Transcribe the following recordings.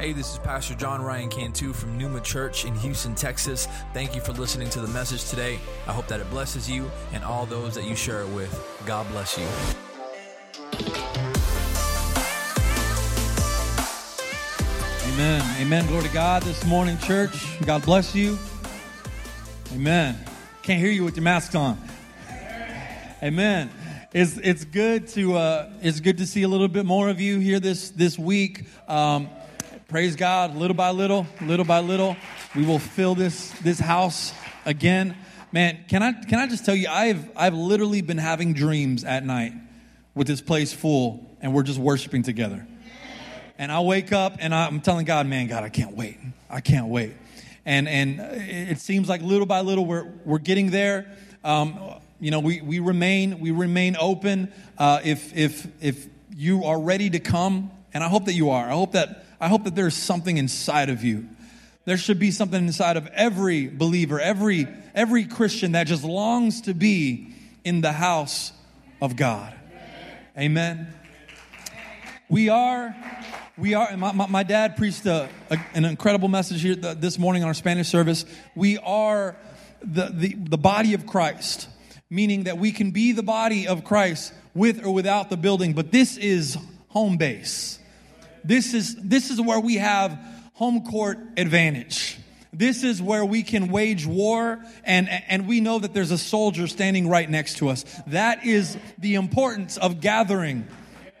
Hey, this is Pastor John Ryan Cantu from Numa Church in Houston, Texas. Thank you for listening to the message today. I hope that it blesses you and all those that you share it with. God bless you. Amen. Amen. Glory to God this morning, church. God bless you. Amen. Can't hear you with your mask on. Amen. It's it's good to uh, it's good to see a little bit more of you here this this week. Um, praise God. Little by little, little by little, we will fill this this house again. Man, can I can I just tell you, I've I've literally been having dreams at night with this place full, and we're just worshiping together. And I wake up and I'm telling God, man, God, I can't wait. I can't wait. And and it seems like little by little we're we're getting there. Um, you know, we, we remain we remain open. Uh, if if if you are ready to come, and I hope that you are. I hope that I hope that there's something inside of you. There should be something inside of every believer, every every Christian that just longs to be in the house of God. Amen. We are we are, my, my, my dad preached a, a, an incredible message here this morning on our Spanish service. We are the, the, the body of Christ, meaning that we can be the body of Christ with or without the building, but this is home base. This is, this is where we have home court advantage. This is where we can wage war and, and we know that there's a soldier standing right next to us. That is the importance of gathering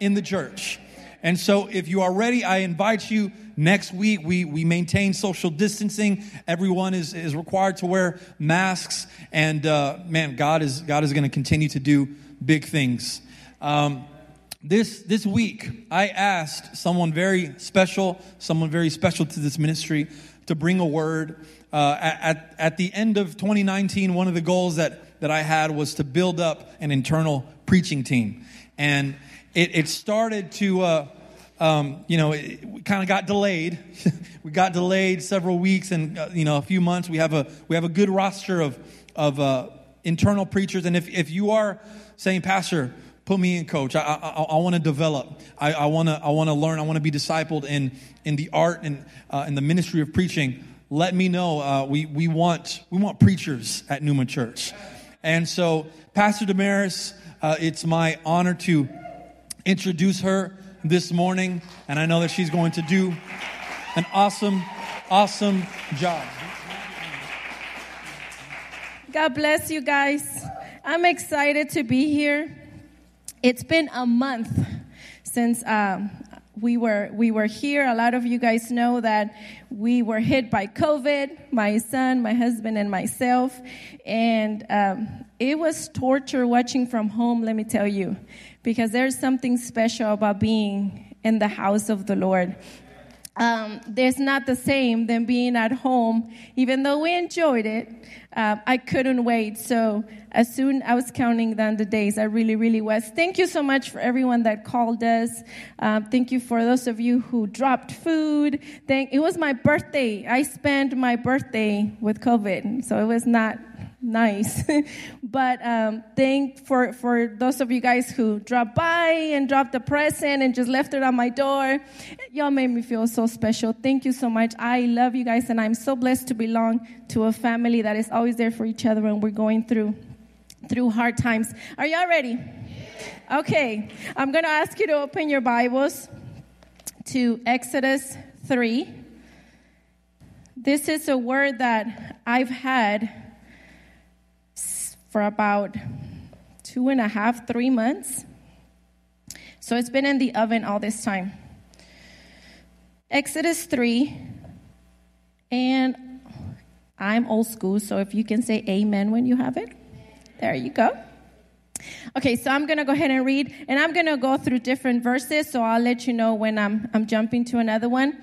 in the church. And so if you are ready, I invite you next week. We, we maintain social distancing. Everyone is, is required to wear masks. And uh, man, God is, God is going to continue to do big things. Um, this, this week, I asked someone very special, someone very special to this ministry, to bring a word. Uh, at, at the end of 2019, one of the goals that, that I had was to build up an internal preaching team. And it, it started to, uh, um, you know, it, we kind of got delayed. we got delayed several weeks and, uh, you know, a few months. We have a, we have a good roster of, of uh, internal preachers. And if, if you are saying, Pastor, put me in coach. I, I, I want to develop. I, want to I want to learn. I want to be discipled in in the art and uh, in the ministry of preaching. Let me know. Uh, we we want we want preachers at Numa Church, and so Pastor Damaris, uh, it's my honor to introduce her this morning, and I know that she's going to do an awesome, awesome job. God bless you guys. I'm excited to be here. It's been a month since um, we were we were here. A lot of you guys know that we were hit by COVID. My son, my husband, and myself, and um, it was torture watching from home. Let me tell you because there's something special about being in the house of the Lord. Um, there's not the same than being at home. Even though we enjoyed it, uh, I couldn't wait. So as soon I was counting down the days, I really, really was. Thank you so much for everyone that called us. Um, thank you for those of you who dropped food. Thank. It was my birthday. I spent my birthday with COVID, so it was not nice. but um, thank for for those of you guys who dropped by and dropped a present and just left it on my door. Y'all made me feel so special. Thank you so much. I love you guys, and I'm so blessed to belong to a family that is always there for each other when we're going through through hard times. Are y'all ready? Okay, I'm going to ask you to open your Bibles to Exodus 3. This is a word that I've had for about two and a half, three months. So it's been in the oven all this time. Exodus 3, and I'm old school, so if you can say amen when you have it, there you go. Okay, so I'm going to go ahead and read, and I'm going to go through different verses, so I'll let you know when I'm, I'm jumping to another one.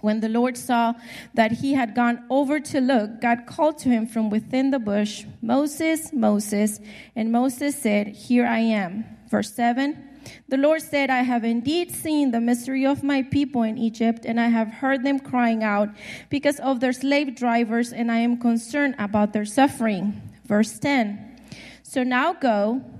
When the Lord saw that he had gone over to look, God called to him from within the bush, Moses, Moses. And Moses said, Here I am. Verse 7 The Lord said, I have indeed seen the misery of my people in Egypt, and I have heard them crying out because of their slave drivers, and I am concerned about their suffering. Verse 10 So now go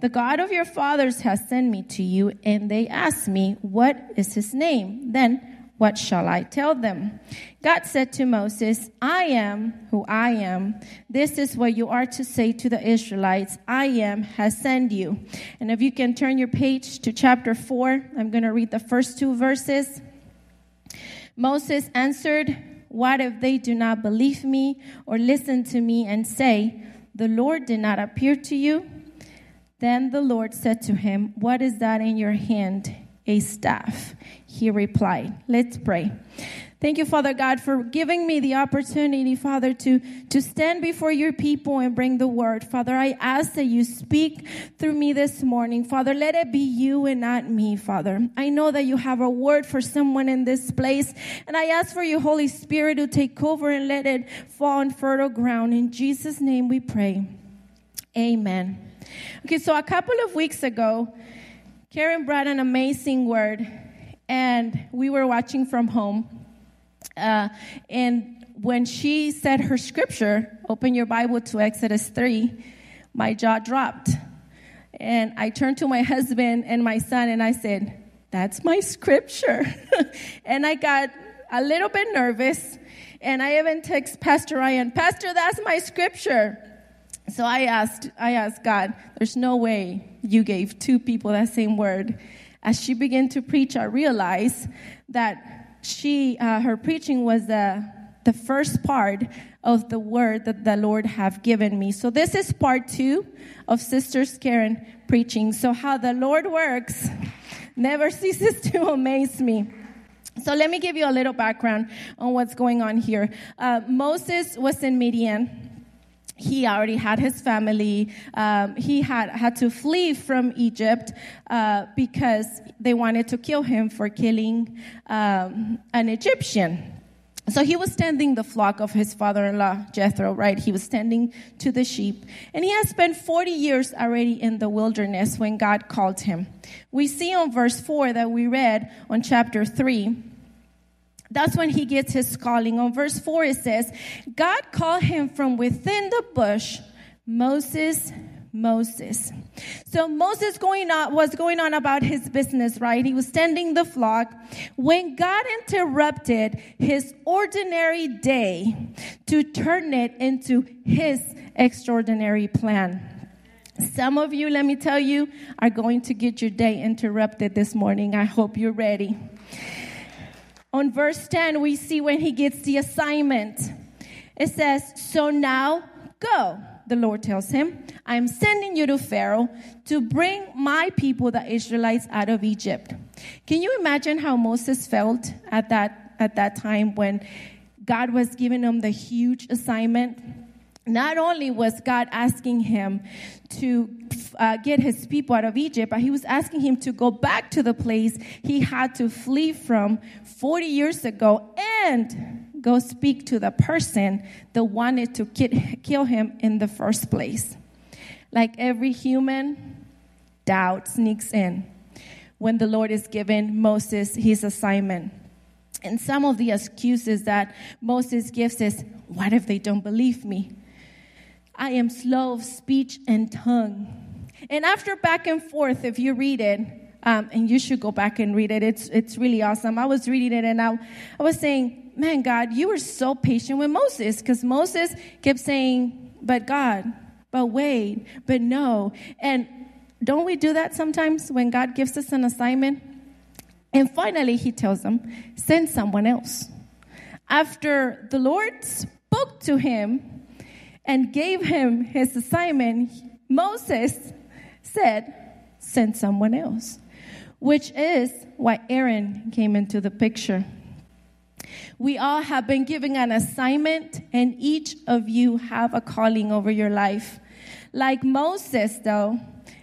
the God of your fathers has sent me to you, and they ask me, What is his name? Then what shall I tell them? God said to Moses, I am who I am. This is what you are to say to the Israelites I am has sent you. And if you can turn your page to chapter 4, I'm going to read the first two verses. Moses answered, What if they do not believe me or listen to me and say, The Lord did not appear to you? Then the Lord said to him, What is that in your hand? A staff. He replied, Let's pray. Thank you, Father God, for giving me the opportunity, Father, to, to stand before your people and bring the word. Father, I ask that you speak through me this morning. Father, let it be you and not me, Father. I know that you have a word for someone in this place, and I ask for your Holy Spirit to take over and let it fall on fertile ground. In Jesus' name we pray. Amen. Okay, so a couple of weeks ago, Karen brought an amazing word, and we were watching from home. Uh, and when she said her scripture, open your Bible to Exodus 3, my jaw dropped. And I turned to my husband and my son and I said, That's my scripture. and I got a little bit nervous. And I even text Pastor Ryan, Pastor, that's my scripture. So I asked, I asked God, there's no way you gave two people that same word. As she began to preach, I realized that she, uh, her preaching was the, the first part of the word that the Lord have given me. So this is part two of Sister Karen preaching. So how the Lord works never ceases to amaze me. So let me give you a little background on what's going on here. Uh, Moses was in Midian he already had his family. Um, he had had to flee from Egypt uh, because they wanted to kill him for killing um, an Egyptian. So he was tending the flock of his father-in-law Jethro, right? He was tending to the sheep, and he had spent 40 years already in the wilderness when God called him. We see on verse four that we read on chapter three that's when he gets his calling. On verse 4, it says, God called him from within the bush, Moses, Moses. So Moses going on, was going on about his business, right? He was tending the flock when God interrupted his ordinary day to turn it into his extraordinary plan. Some of you, let me tell you, are going to get your day interrupted this morning. I hope you're ready. On verse 10, we see when he gets the assignment. It says, So now go, the Lord tells him. I'm sending you to Pharaoh to bring my people, the Israelites, out of Egypt. Can you imagine how Moses felt at that, at that time when God was giving him the huge assignment? not only was God asking him to uh, get his people out of Egypt, but he was asking him to go back to the place he had to flee from 40 years ago and go speak to the person that wanted to kill him in the first place. Like every human, doubt sneaks in when the Lord is giving Moses his assignment. And some of the excuses that Moses gives is, What if they don't believe me? I am slow of speech and tongue. And after back and forth, if you read it, um, and you should go back and read it, it's, it's really awesome. I was reading it and I, I was saying, man, God, you were so patient with Moses because Moses kept saying, but God, but wait, but no. And don't we do that sometimes when God gives us an assignment? And finally, he tells them, send someone else. After the Lord spoke to him and gave him his assignment, Moses said, Send someone else, which is why Aaron came into the picture. We all have been given an assignment, and each of you have a calling over your life. Like Moses, though,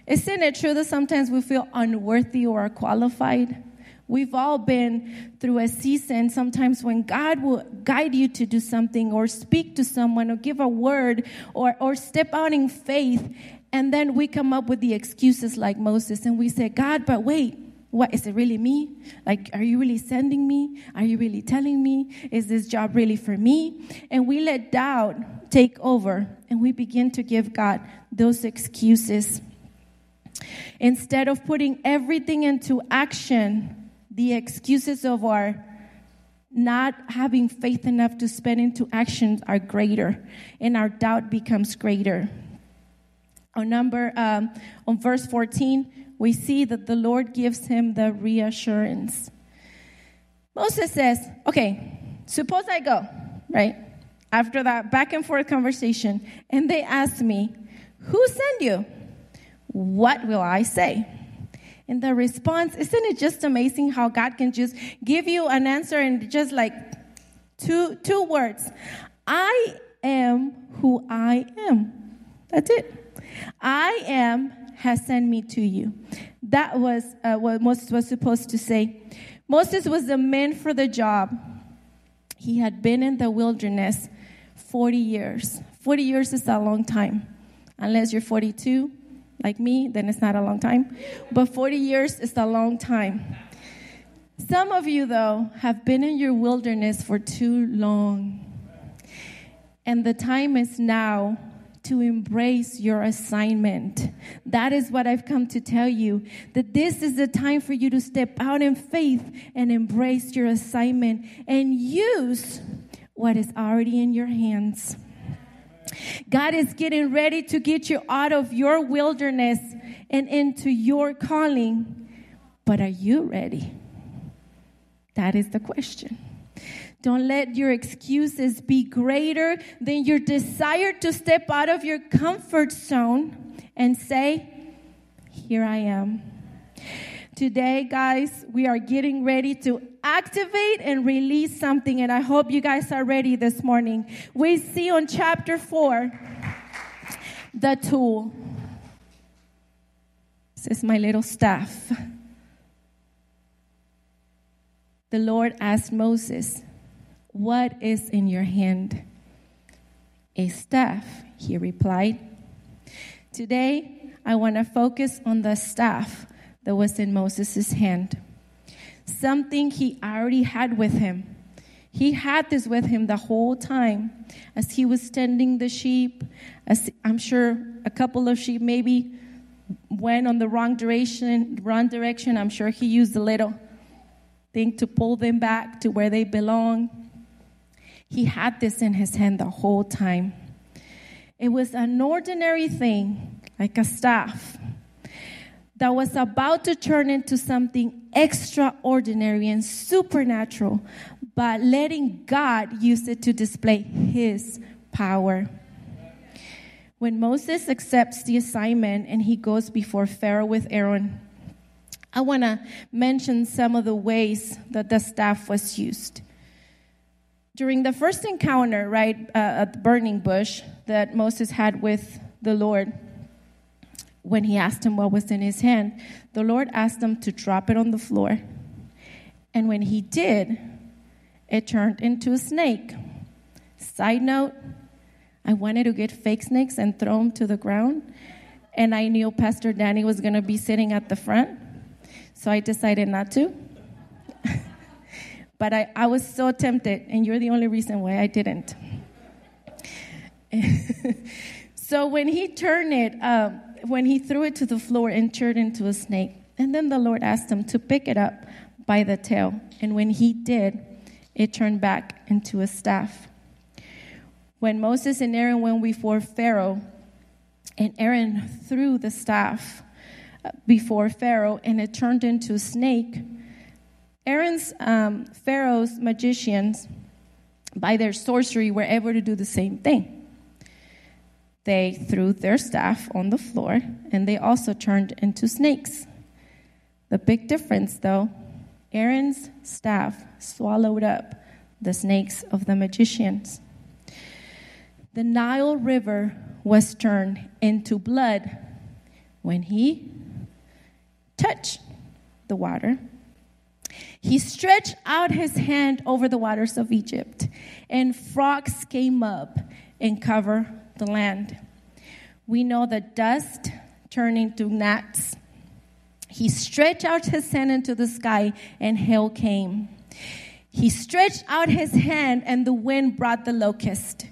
isn't it true that sometimes we feel unworthy or qualified? We've all been through a season sometimes when God will guide you to do something or speak to someone or give a word or, or step out in faith. And then we come up with the excuses like Moses and we say, God, but wait, what is it really me? Like, are you really sending me? Are you really telling me? Is this job really for me? And we let doubt take over and we begin to give God those excuses. Instead of putting everything into action, the excuses of our not having faith enough to spend into action are greater, and our doubt becomes greater. On number um, on verse 14, we see that the Lord gives him the reassurance. Moses says, "Okay, suppose I go, right? After that back and forth conversation, and they ask me, "Who sent you?" What will I say? And the response, isn't it just amazing how God can just give you an answer in just like two, two words? I am who I am. That's it. I am has sent me to you. That was uh, what Moses was supposed to say. Moses was the man for the job. He had been in the wilderness 40 years. 40 years is a long time. Unless you're 42, like me, then it's not a long time. But 40 years is a long time. Some of you, though, have been in your wilderness for too long. And the time is now to embrace your assignment. That is what I've come to tell you that this is the time for you to step out in faith and embrace your assignment and use what is already in your hands. God is getting ready to get you out of your wilderness and into your calling. But are you ready? That is the question. Don't let your excuses be greater than your desire to step out of your comfort zone and say, Here I am. Today, guys, we are getting ready to activate and release something, and I hope you guys are ready this morning. We see on chapter 4 the tool. This is my little staff. The Lord asked Moses, What is in your hand? A staff, he replied. Today, I want to focus on the staff that was in Moses' hand. Something he already had with him. He had this with him the whole time as he was tending the sheep. As I'm sure a couple of sheep maybe went on the wrong direction, wrong direction. I'm sure he used a little thing to pull them back to where they belong. He had this in his hand the whole time. It was an ordinary thing, like a staff that was about to turn into something extraordinary and supernatural, but letting God use it to display His power. When Moses accepts the assignment and he goes before Pharaoh with Aaron, I want to mention some of the ways that the staff was used. During the first encounter, right, uh, at the burning bush that Moses had with the Lord, when he asked him what was in his hand, the Lord asked him to drop it on the floor. And when he did, it turned into a snake. Side note, I wanted to get fake snakes and throw them to the ground. And I knew Pastor Danny was going to be sitting at the front. So I decided not to. But I, I was so tempted, and you're the only reason why I didn't. so when he turned it, um, when he threw it to the floor and turned into a snake. And then the Lord asked him to pick it up by the tail. And when he did, it turned back into a staff. When Moses and Aaron went before Pharaoh, and Aaron threw the staff uh, before Pharaoh, and it turned into a snake. Aaron's, um, Pharaoh's magicians, by their sorcery, were able to do the same thing. They threw their staff on the floor and they also turned into snakes. The big difference, though, Aaron's staff swallowed up the snakes of the magicians. The Nile River was turned into blood when he touched the water. He stretched out his hand over the waters of Egypt, and frogs came up and covered the land. We know the dust turning to gnats. He stretched out his hand into the sky, and hail came. He stretched out his hand, and the wind brought the locust.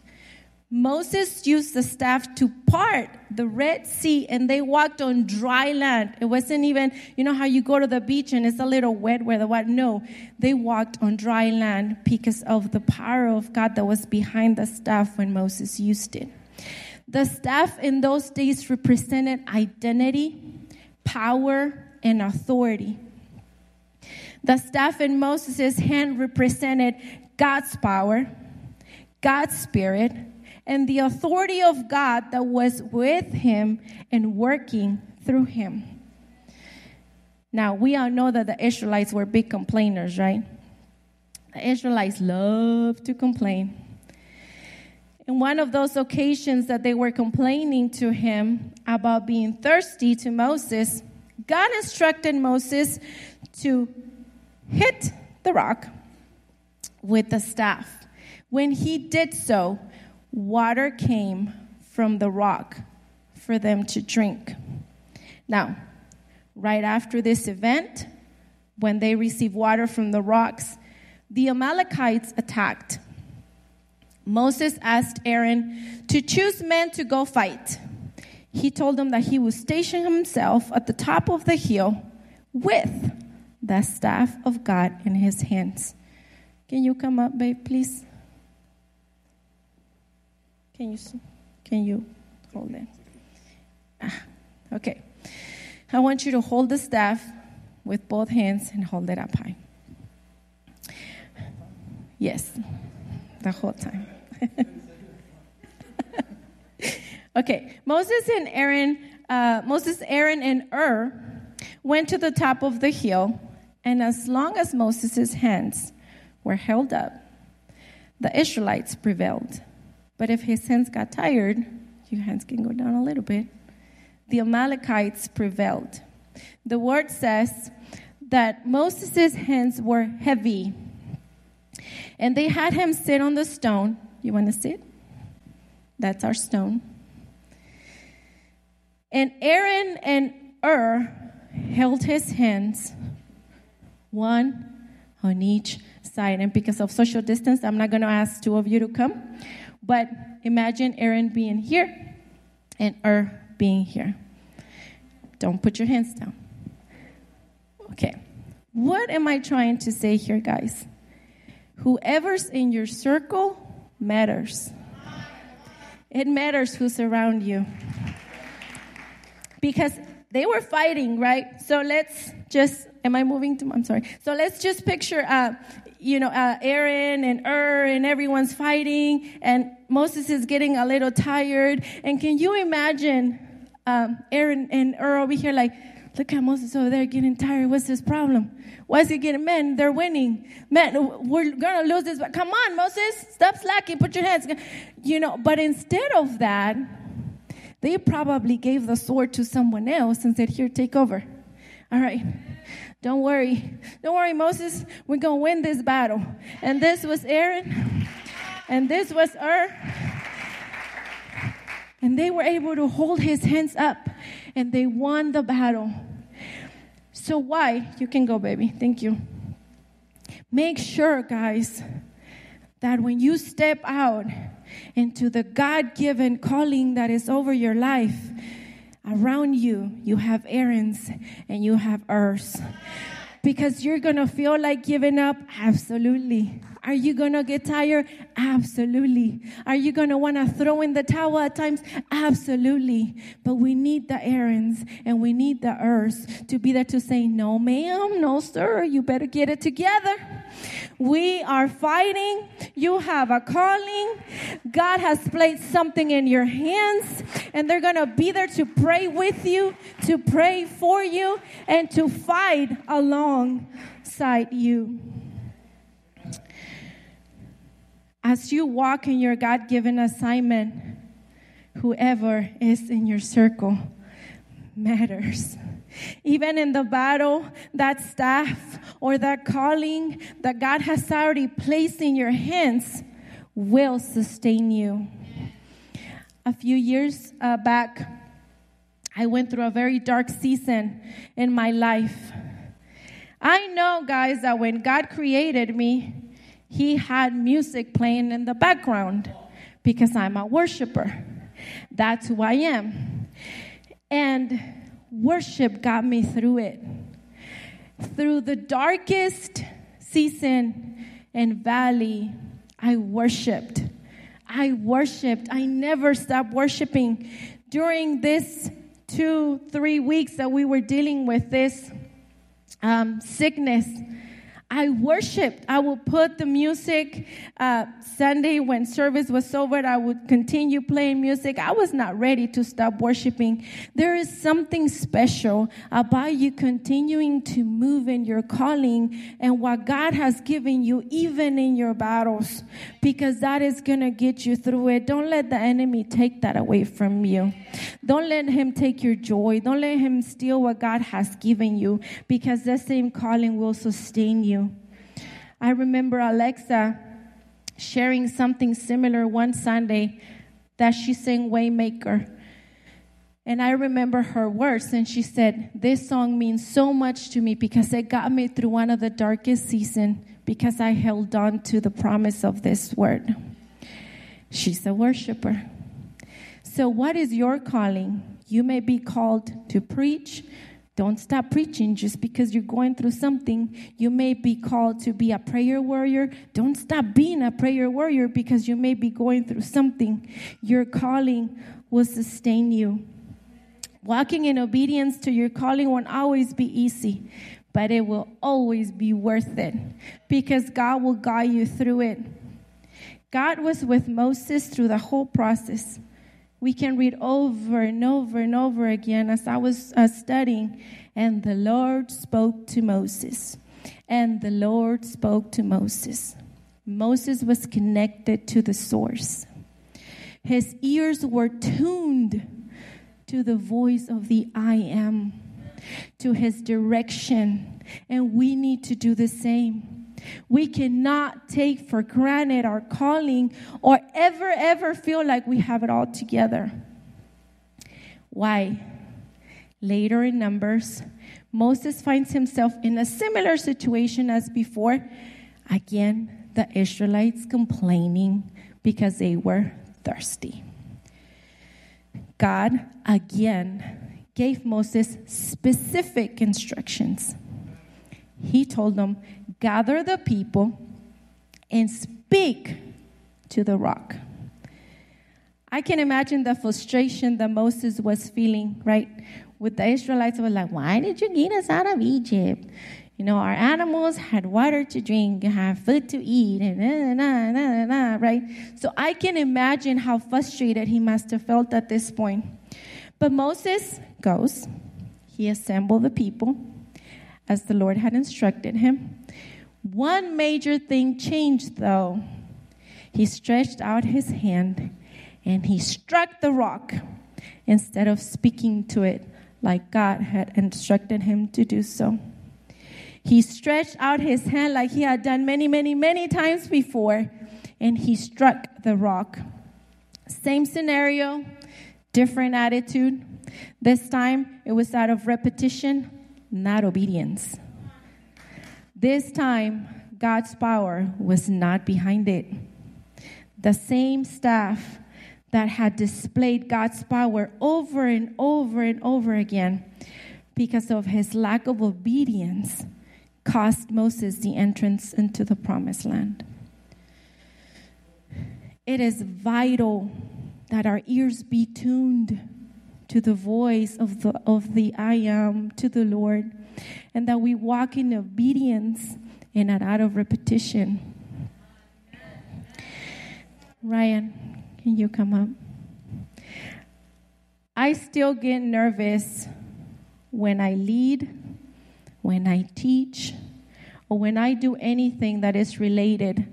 Moses used the staff to part the Red Sea and they walked on dry land. It wasn't even, you know how you go to the beach and it's a little wet where the water, no. They walked on dry land because of the power of God that was behind the staff when Moses used it. The staff in those days represented identity, power, and authority. The staff in Moses' hand represented God's power, God's spirit, and the authority of God that was with him and working through him. Now, we all know that the Israelites were big complainers, right? The Israelites love to complain. In one of those occasions that they were complaining to him about being thirsty to Moses, God instructed Moses to hit the rock with the staff. When he did so, water came from the rock for them to drink. Now, right after this event, when they received water from the rocks, the Amalekites attacked. Moses asked Aaron to choose men to go fight. He told them that he would station himself at the top of the hill with the staff of God in his hands. Can you come up, babe, please? Can you can you hold it? Ah, okay. I want you to hold the staff with both hands and hold it up high. Yes, the whole time. okay, Moses and Aaron, uh, Moses, Aaron, and Ur went to the top of the hill, and as long as Moses' hands were held up, the Israelites prevailed. But if his hands got tired, your hands can go down a little bit. The Amalekites prevailed. The word says that Moses' hands were heavy. And they had him sit on the stone. You want to sit? That's our stone. And Aaron and Ur held his hands, one on each side. And because of social distance, I'm not going to ask two of you to come. But imagine Aaron being here and Ur being here. Don't put your hands down. Okay. What am I trying to say here, guys? Whoever's in your circle matters. It matters who's around you. Because they were fighting, right? So let's just, am I moving to, I'm sorry. So let's just picture, uh, you know, uh, Aaron and Ur and everyone's fighting, and Moses is getting a little tired. And can you imagine um, Aaron and Ur over here, like, look at Moses over there getting tired. What's his problem? Why is he getting, man, they're winning. Man, we're going to lose this. Come on, Moses, stop slacking, put your hands. You know, but instead of that, they probably gave the sword to someone else and said, here, take over. All right. Don't worry. Don't worry, Moses. We're going to win this battle. And this was Aaron. And this was Ur. And they were able to hold his hands up. And they won the battle. So, why? You can go, baby. Thank you. Make sure, guys, that when you step out into the God given calling that is over your life, Around you, you have Aarons and you have Urs. Because you're going to feel like giving up? Absolutely. Are you going to get tired? Absolutely. Are you going to want to throw in the towel at times? Absolutely. But we need the Aarons and we need the Urs to be there to say, no, ma'am, no, sir, you better get it together. We are fighting. You have a calling. God has placed something in your hands, and they're going to be there to pray with you, to pray for you, and to fight alongside you. As you walk in your God given assignment, whoever is in your circle matters. Even in the battle, that staff or that calling that God has already placed in your hands will sustain you. A few years uh, back, I went through a very dark season in my life. I know, guys, that when God created me, He had music playing in the background because I'm a worshiper. That's who I am. And worship got me through it. Through the darkest season and valley, I worshiped. I worshiped. I never stopped worshiping. During this two, three weeks that we were dealing with this um, sickness, I worshiped. I would put the music. Uh, Sunday, when service was over, I would continue playing music. I was not ready to stop worshiping. There is something special about you continuing to move in your calling and what God has given you, even in your battles, because that is going to get you through it. Don't let the enemy take that away from you. Don't let him take your joy. Don't let him steal what God has given you, because the same calling will sustain you. I remember Alexa sharing something similar one Sunday that she sang Waymaker. And I remember her words, and she said, This song means so much to me because it got me through one of the darkest seasons because I held on to the promise of this word. She's a worshiper. So, what is your calling? You may be called to preach, don't stop preaching just because you're going through something. You may be called to be a prayer warrior. Don't stop being a prayer warrior because you may be going through something. Your calling will sustain you. Walking in obedience to your calling won't always be easy, but it will always be worth it because God will guide you through it. God was with Moses through the whole process we can read over and over and over again as I was uh, studying. And the Lord spoke to Moses. And the Lord spoke to Moses. Moses was connected to the source. His ears were tuned to the voice of the I am, to his direction. And we need to do the same. We cannot take for granted our calling or ever, ever feel like we have it all together. Why? Later in Numbers, Moses finds himself in a similar situation as before. Again, the Israelites complaining because they were thirsty. God again gave Moses specific instructions. He told them, gather the people and speak to the rock. I can imagine the frustration that Moses was feeling, right? With the Israelites, were like, why did you get us out of Egypt? You know, our animals had water to drink, had food to eat, and nah, nah, nah, nah, right? So I can imagine how frustrated he must have felt at this point. But Moses goes, he assembled the people as the Lord had instructed him. One major thing changed, though. He stretched out his hand and he struck the rock instead of speaking to it like God had instructed him to do so. He stretched out his hand like he had done many, many, many times before, and he struck the rock. Same scenario, different attitude. This time it was out of repetition, not obedience. This time, God's power was not behind it. The same staff that had displayed God's power over and over and over again because of his lack of obedience cost Moses the entrance into the promised land. It is vital that our ears be tuned to the voice of the, of the I am, to the Lord, and that we walk in obedience and not out of repetition. Ryan, can you come up? I still get nervous when I lead, when I teach, or when I do anything that is related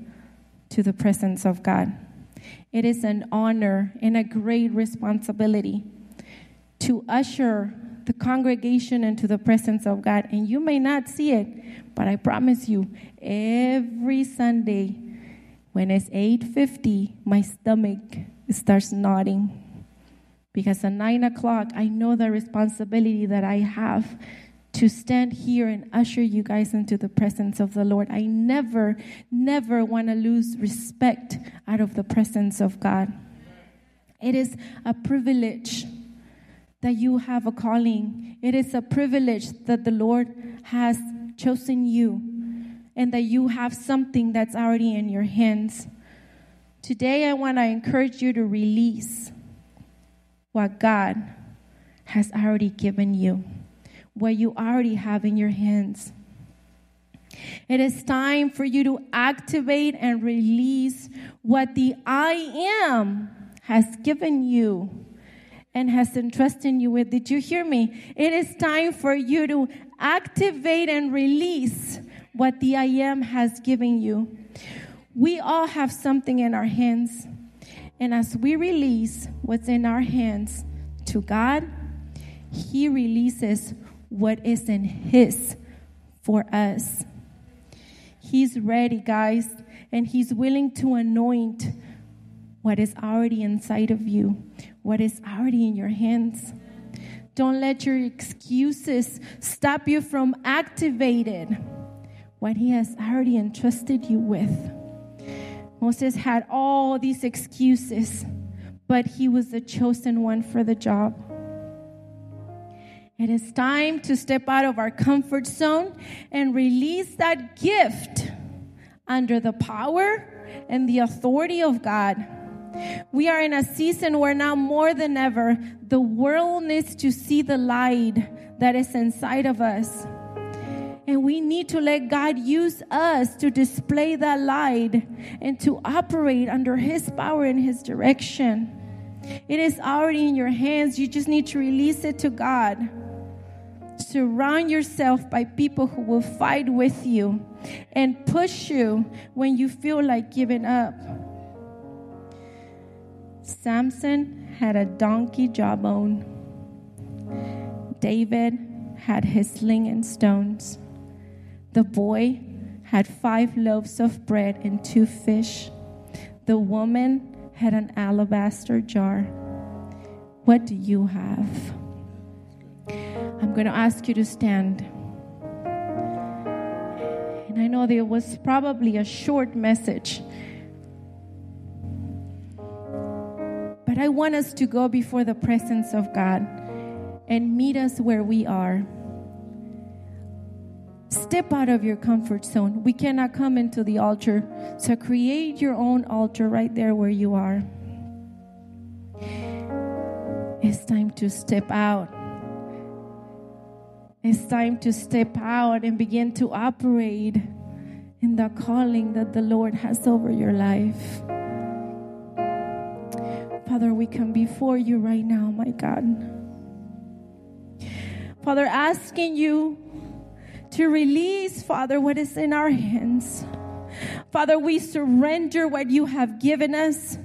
to the presence of God. It is an honor and a great responsibility to usher the congregation into the presence of God. And you may not see it, but I promise you, every Sunday when it's 8:50, my stomach starts nodding. Because at nine o'clock, I know the responsibility that I have to stand here and usher you guys into the presence of the Lord. I never, never want to lose respect out of the presence of God. It is a privilege that you have a calling. It is a privilege that the Lord has chosen you and that you have something that's already in your hands. Today, I want to encourage you to release what God has already given you, what you already have in your hands. It is time for you to activate and release what the I am has given you and has entrusted you with. Did you hear me? It is time for you to activate and release what the I am has given you. We all have something in our hands. And as we release what's in our hands to God, He releases what is in His for us. He's ready, guys, and He's willing to anoint what is already inside of you, what is already in your hands. Don't let your excuses stop you from activating what He has already entrusted you with. Moses had all these excuses, but he was the chosen one for the job. It is time to step out of our comfort zone and release that gift under the power and the authority of God. We are in a season where now more than ever, the world needs to see the light that is inside of us. And we need to let God use us to display that light and to operate under His power and His direction. It is already in your hands. You just need to release it to God. Surround yourself by people who will fight with you and push you when you feel like giving up. Samson had a donkey jawbone. David had his sling and stones. The boy had five loaves of bread and two fish. The woman had an alabaster jar. What do you have? I'm going to ask you to stand. And I know there was probably a short message. I want us to go before the presence of God and meet us where we are. Step out of your comfort zone. We cannot come into the altar. So create your own altar right there where you are. It's time to step out. It's time to step out and begin to operate in the calling that the Lord has over your life. Father, we come before you right now, my God. Father, asking you to release, Father, what is in our hands. Father, we surrender what you have given us.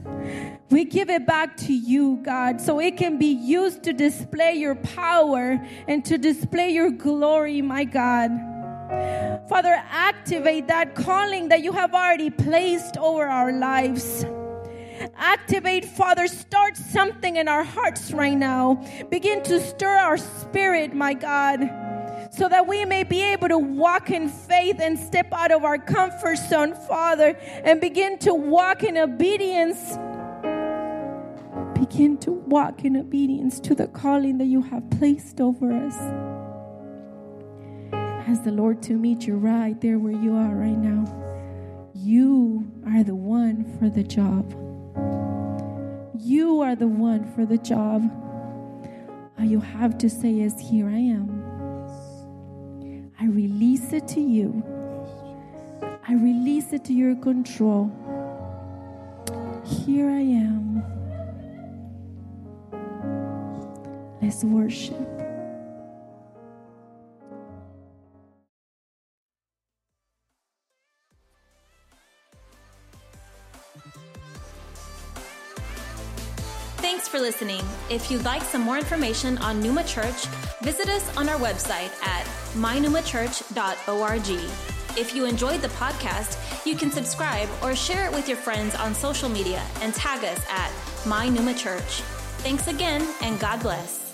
We give it back to you, God, so it can be used to display your power and to display your glory, my God. Father, activate that calling that you have already placed over our lives. Activate, Father, start something in our hearts right now. Begin to stir our spirit, my God so that we may be able to walk in faith and step out of our comfort zone, Father, and begin to walk in obedience. Begin to walk in obedience to the calling that you have placed over us. Ask the Lord to meet you right there where you are right now. You are the one for the job. You are the one for the job. All you have to say is, Here I am. I release it to you. I release it to your control. Here I am. Let's worship. Listening. If you'd like some more information on Numa Church, visit us on our website at mynumachurch.org. If you enjoyed the podcast, you can subscribe or share it with your friends on social media and tag us at My Numa Church. Thanks again, and God bless.